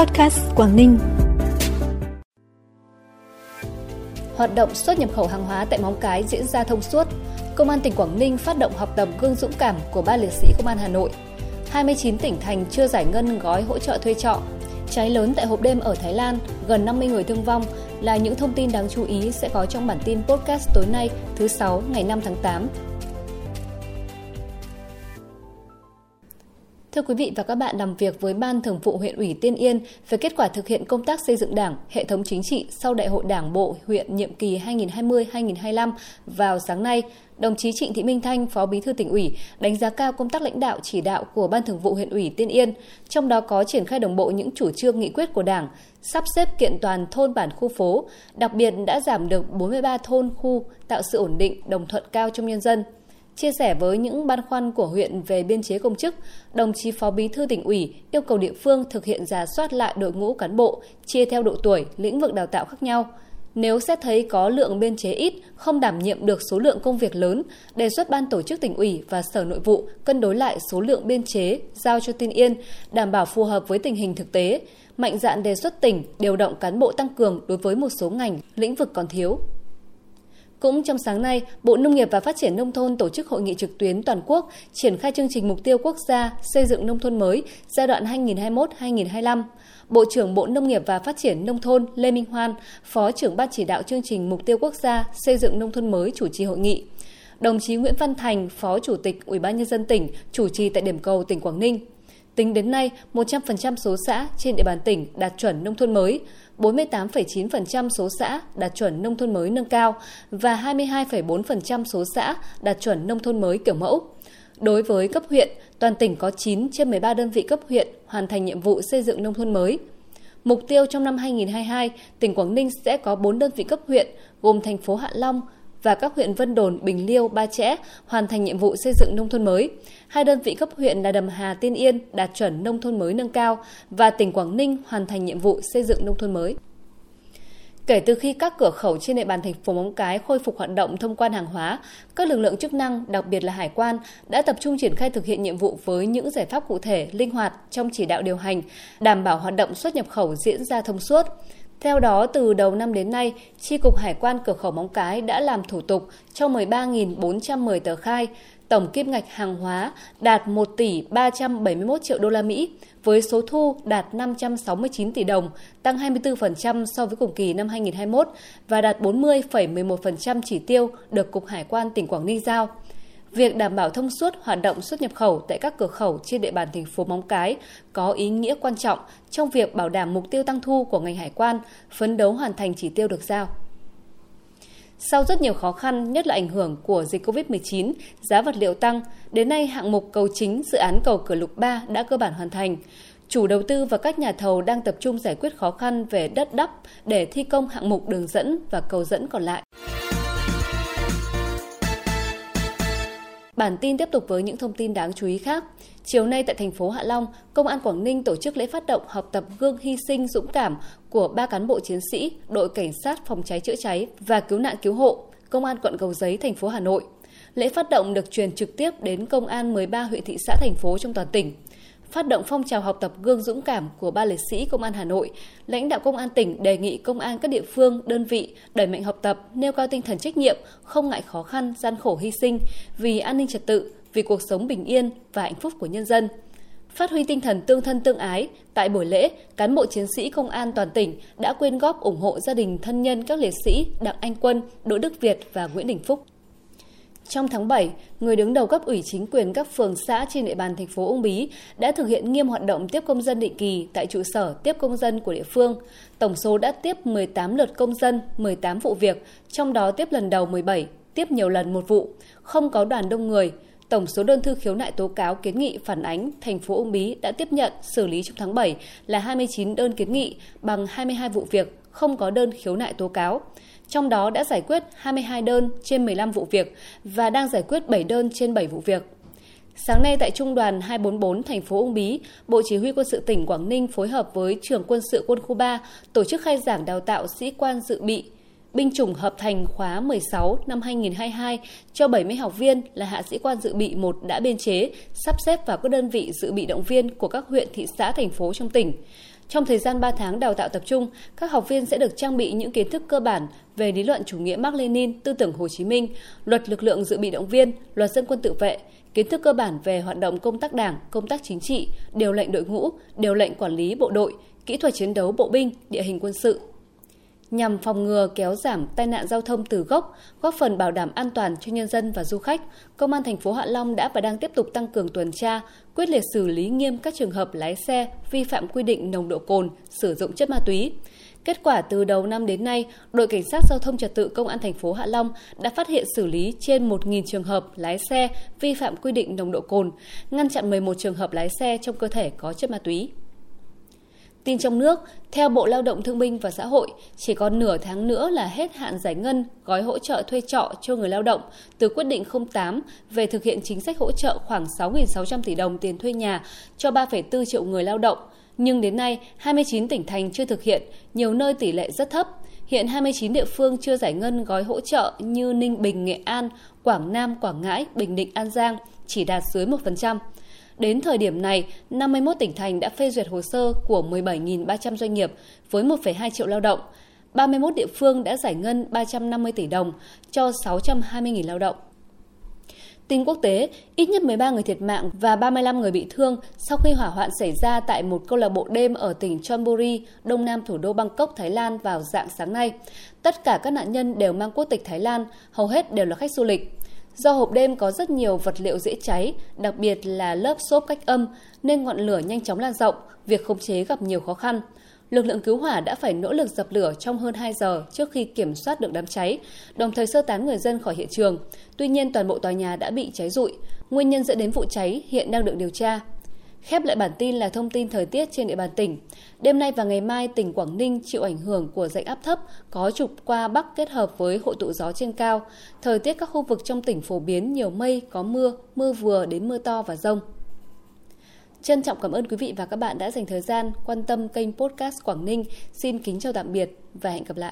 Podcast Quảng Ninh. Hoạt động xuất nhập khẩu hàng hóa tại Móng Cái diễn ra thông suốt. Công an tỉnh Quảng Ninh phát động học tập gương dũng cảm của ba liệt sĩ Công an Hà Nội. 29 tỉnh thành chưa giải ngân gói hỗ trợ thuê trọ. Cháy lớn tại hộp đêm ở Thái Lan, gần 50 người thương vong là những thông tin đáng chú ý sẽ có trong bản tin podcast tối nay thứ 6 ngày 5 tháng 8 Thưa quý vị và các bạn, làm việc với Ban Thường vụ huyện ủy Tiên Yên về kết quả thực hiện công tác xây dựng Đảng, hệ thống chính trị sau Đại hội Đảng bộ huyện nhiệm kỳ 2020-2025 vào sáng nay, đồng chí Trịnh Thị Minh Thanh, Phó Bí thư tỉnh ủy, đánh giá cao công tác lãnh đạo chỉ đạo của Ban Thường vụ huyện ủy Tiên Yên, trong đó có triển khai đồng bộ những chủ trương nghị quyết của Đảng, sắp xếp kiện toàn thôn bản khu phố, đặc biệt đã giảm được 43 thôn khu, tạo sự ổn định, đồng thuận cao trong nhân dân. Chia sẻ với những băn khoăn của huyện về biên chế công chức, đồng chí Phó Bí thư tỉnh ủy yêu cầu địa phương thực hiện giả soát lại đội ngũ cán bộ, chia theo độ tuổi, lĩnh vực đào tạo khác nhau. Nếu xét thấy có lượng biên chế ít, không đảm nhiệm được số lượng công việc lớn, đề xuất ban tổ chức tỉnh ủy và Sở Nội vụ cân đối lại số lượng biên chế giao cho Tiên Yên, đảm bảo phù hợp với tình hình thực tế, mạnh dạn đề xuất tỉnh điều động cán bộ tăng cường đối với một số ngành, lĩnh vực còn thiếu. Cũng trong sáng nay, Bộ Nông nghiệp và Phát triển Nông thôn tổ chức hội nghị trực tuyến toàn quốc triển khai chương trình mục tiêu quốc gia xây dựng nông thôn mới giai đoạn 2021-2025. Bộ trưởng Bộ Nông nghiệp và Phát triển Nông thôn Lê Minh Hoan, Phó trưởng Ban chỉ đạo chương trình mục tiêu quốc gia xây dựng nông thôn mới chủ trì hội nghị. Đồng chí Nguyễn Văn Thành, Phó Chủ tịch Ủy ban nhân dân tỉnh chủ trì tại điểm cầu tỉnh Quảng Ninh. Tính đến nay, 100% số xã trên địa bàn tỉnh đạt chuẩn nông thôn mới, 48,9% số xã đạt chuẩn nông thôn mới nâng cao và 22,4% số xã đạt chuẩn nông thôn mới kiểu mẫu. Đối với cấp huyện, toàn tỉnh có 9 trên 13 đơn vị cấp huyện hoàn thành nhiệm vụ xây dựng nông thôn mới. Mục tiêu trong năm 2022, tỉnh Quảng Ninh sẽ có 4 đơn vị cấp huyện gồm thành phố Hạ Long, và các huyện Vân Đồn, Bình Liêu, Ba Chẽ hoàn thành nhiệm vụ xây dựng nông thôn mới. Hai đơn vị cấp huyện là Đầm Hà, Tiên Yên đạt chuẩn nông thôn mới nâng cao và tỉnh Quảng Ninh hoàn thành nhiệm vụ xây dựng nông thôn mới. Kể từ khi các cửa khẩu trên địa bàn thành phố Móng Cái khôi phục hoạt động thông quan hàng hóa, các lực lượng chức năng, đặc biệt là hải quan, đã tập trung triển khai thực hiện nhiệm vụ với những giải pháp cụ thể, linh hoạt trong chỉ đạo điều hành, đảm bảo hoạt động xuất nhập khẩu diễn ra thông suốt. Theo đó, từ đầu năm đến nay, Tri Cục Hải quan Cửa khẩu Móng Cái đã làm thủ tục cho 13.410 tờ khai, tổng kim ngạch hàng hóa đạt 1 tỷ 371 triệu đô la Mỹ, với số thu đạt 569 tỷ đồng, tăng 24% so với cùng kỳ năm 2021 và đạt 40,11% chỉ tiêu được Cục Hải quan tỉnh Quảng Ninh giao. Việc đảm bảo thông suốt hoạt động xuất nhập khẩu tại các cửa khẩu trên địa bàn thành phố Móng Cái có ý nghĩa quan trọng trong việc bảo đảm mục tiêu tăng thu của ngành hải quan, phấn đấu hoàn thành chỉ tiêu được giao. Sau rất nhiều khó khăn, nhất là ảnh hưởng của dịch COVID-19, giá vật liệu tăng, đến nay hạng mục cầu chính dự án cầu Cửa Lục 3 đã cơ bản hoàn thành. Chủ đầu tư và các nhà thầu đang tập trung giải quyết khó khăn về đất đắp để thi công hạng mục đường dẫn và cầu dẫn còn lại. Bản tin tiếp tục với những thông tin đáng chú ý khác. Chiều nay tại thành phố Hạ Long, Công an Quảng Ninh tổ chức lễ phát động học tập gương hy sinh dũng cảm của ba cán bộ chiến sĩ đội cảnh sát phòng cháy chữa cháy và cứu nạn cứu hộ, Công an quận Cầu Giấy, thành phố Hà Nội. Lễ phát động được truyền trực tiếp đến công an 13 huyện thị xã thành phố trong toàn tỉnh phát động phong trào học tập gương dũng cảm của ba liệt sĩ Công an Hà Nội, lãnh đạo Công an tỉnh đề nghị công an các địa phương, đơn vị đẩy mạnh học tập, nêu cao tinh thần trách nhiệm, không ngại khó khăn, gian khổ hy sinh vì an ninh trật tự, vì cuộc sống bình yên và hạnh phúc của nhân dân. Phát huy tinh thần tương thân tương ái, tại buổi lễ, cán bộ chiến sĩ công an toàn tỉnh đã quyên góp ủng hộ gia đình thân nhân các liệt sĩ Đặng Anh Quân, Đỗ Đức Việt và Nguyễn Đình Phúc. Trong tháng 7, người đứng đầu cấp ủy chính quyền các phường xã trên địa bàn thành phố Uông Bí đã thực hiện nghiêm hoạt động tiếp công dân định kỳ tại trụ sở tiếp công dân của địa phương. Tổng số đã tiếp 18 lượt công dân, 18 vụ việc, trong đó tiếp lần đầu 17, tiếp nhiều lần một vụ, không có đoàn đông người. Tổng số đơn thư khiếu nại tố cáo kiến nghị phản ánh thành phố Uông Bí đã tiếp nhận xử lý trong tháng 7 là 29 đơn kiến nghị bằng 22 vụ việc, không có đơn khiếu nại tố cáo trong đó đã giải quyết 22 đơn trên 15 vụ việc và đang giải quyết 7 đơn trên 7 vụ việc. Sáng nay tại Trung đoàn 244 thành phố Uông Bí, Bộ Chỉ huy Quân sự tỉnh Quảng Ninh phối hợp với Trường Quân sự Quân khu 3 tổ chức khai giảng đào tạo sĩ quan dự bị binh chủng hợp thành khóa 16 năm 2022 cho 70 học viên là hạ sĩ quan dự bị 1 đã biên chế, sắp xếp vào các đơn vị dự bị động viên của các huyện, thị xã, thành phố trong tỉnh. Trong thời gian 3 tháng đào tạo tập trung, các học viên sẽ được trang bị những kiến thức cơ bản về lý luận chủ nghĩa Mark Lenin, tư tưởng Hồ Chí Minh, luật lực lượng dự bị động viên, luật dân quân tự vệ, kiến thức cơ bản về hoạt động công tác đảng, công tác chính trị, điều lệnh đội ngũ, điều lệnh quản lý bộ đội, kỹ thuật chiến đấu bộ binh, địa hình quân sự, nhằm phòng ngừa kéo giảm tai nạn giao thông từ gốc, góp phần bảo đảm an toàn cho nhân dân và du khách, Công an thành phố Hạ Long đã và đang tiếp tục tăng cường tuần tra, quyết liệt xử lý nghiêm các trường hợp lái xe vi phạm quy định nồng độ cồn, sử dụng chất ma túy. Kết quả từ đầu năm đến nay, đội cảnh sát giao thông trật tự công an thành phố Hạ Long đã phát hiện xử lý trên 1.000 trường hợp lái xe vi phạm quy định nồng độ cồn, ngăn chặn 11 trường hợp lái xe trong cơ thể có chất ma túy. Tin trong nước, theo Bộ Lao động Thương binh và Xã hội, chỉ còn nửa tháng nữa là hết hạn giải ngân gói hỗ trợ thuê trọ cho người lao động từ quyết định 08 về thực hiện chính sách hỗ trợ khoảng 6.600 tỷ đồng tiền thuê nhà cho 3,4 triệu người lao động. Nhưng đến nay, 29 tỉnh thành chưa thực hiện, nhiều nơi tỷ lệ rất thấp. Hiện 29 địa phương chưa giải ngân gói hỗ trợ như Ninh Bình, Nghệ An, Quảng Nam, Quảng Ngãi, Bình Định, An Giang chỉ đạt dưới 1%. Đến thời điểm này, 51 tỉnh thành đã phê duyệt hồ sơ của 17.300 doanh nghiệp với 1,2 triệu lao động. 31 địa phương đã giải ngân 350 tỷ đồng cho 620.000 lao động. Tin quốc tế, ít nhất 13 người thiệt mạng và 35 người bị thương sau khi hỏa hoạn xảy ra tại một câu lạc bộ đêm ở tỉnh Chonburi, đông nam thủ đô Bangkok, Thái Lan vào dạng sáng nay. Tất cả các nạn nhân đều mang quốc tịch Thái Lan, hầu hết đều là khách du lịch. Do hộp đêm có rất nhiều vật liệu dễ cháy, đặc biệt là lớp xốp cách âm, nên ngọn lửa nhanh chóng lan rộng, việc khống chế gặp nhiều khó khăn. Lực lượng cứu hỏa đã phải nỗ lực dập lửa trong hơn 2 giờ trước khi kiểm soát được đám cháy, đồng thời sơ tán người dân khỏi hiện trường. Tuy nhiên toàn bộ tòa nhà đã bị cháy rụi. Nguyên nhân dẫn đến vụ cháy hiện đang được điều tra. Khép lại bản tin là thông tin thời tiết trên địa bàn tỉnh. Đêm nay và ngày mai, tỉnh Quảng Ninh chịu ảnh hưởng của dạnh áp thấp có trục qua Bắc kết hợp với hội tụ gió trên cao. Thời tiết các khu vực trong tỉnh phổ biến nhiều mây, có mưa, mưa vừa đến mưa to và rông. Trân trọng cảm ơn quý vị và các bạn đã dành thời gian quan tâm kênh podcast Quảng Ninh. Xin kính chào tạm biệt và hẹn gặp lại.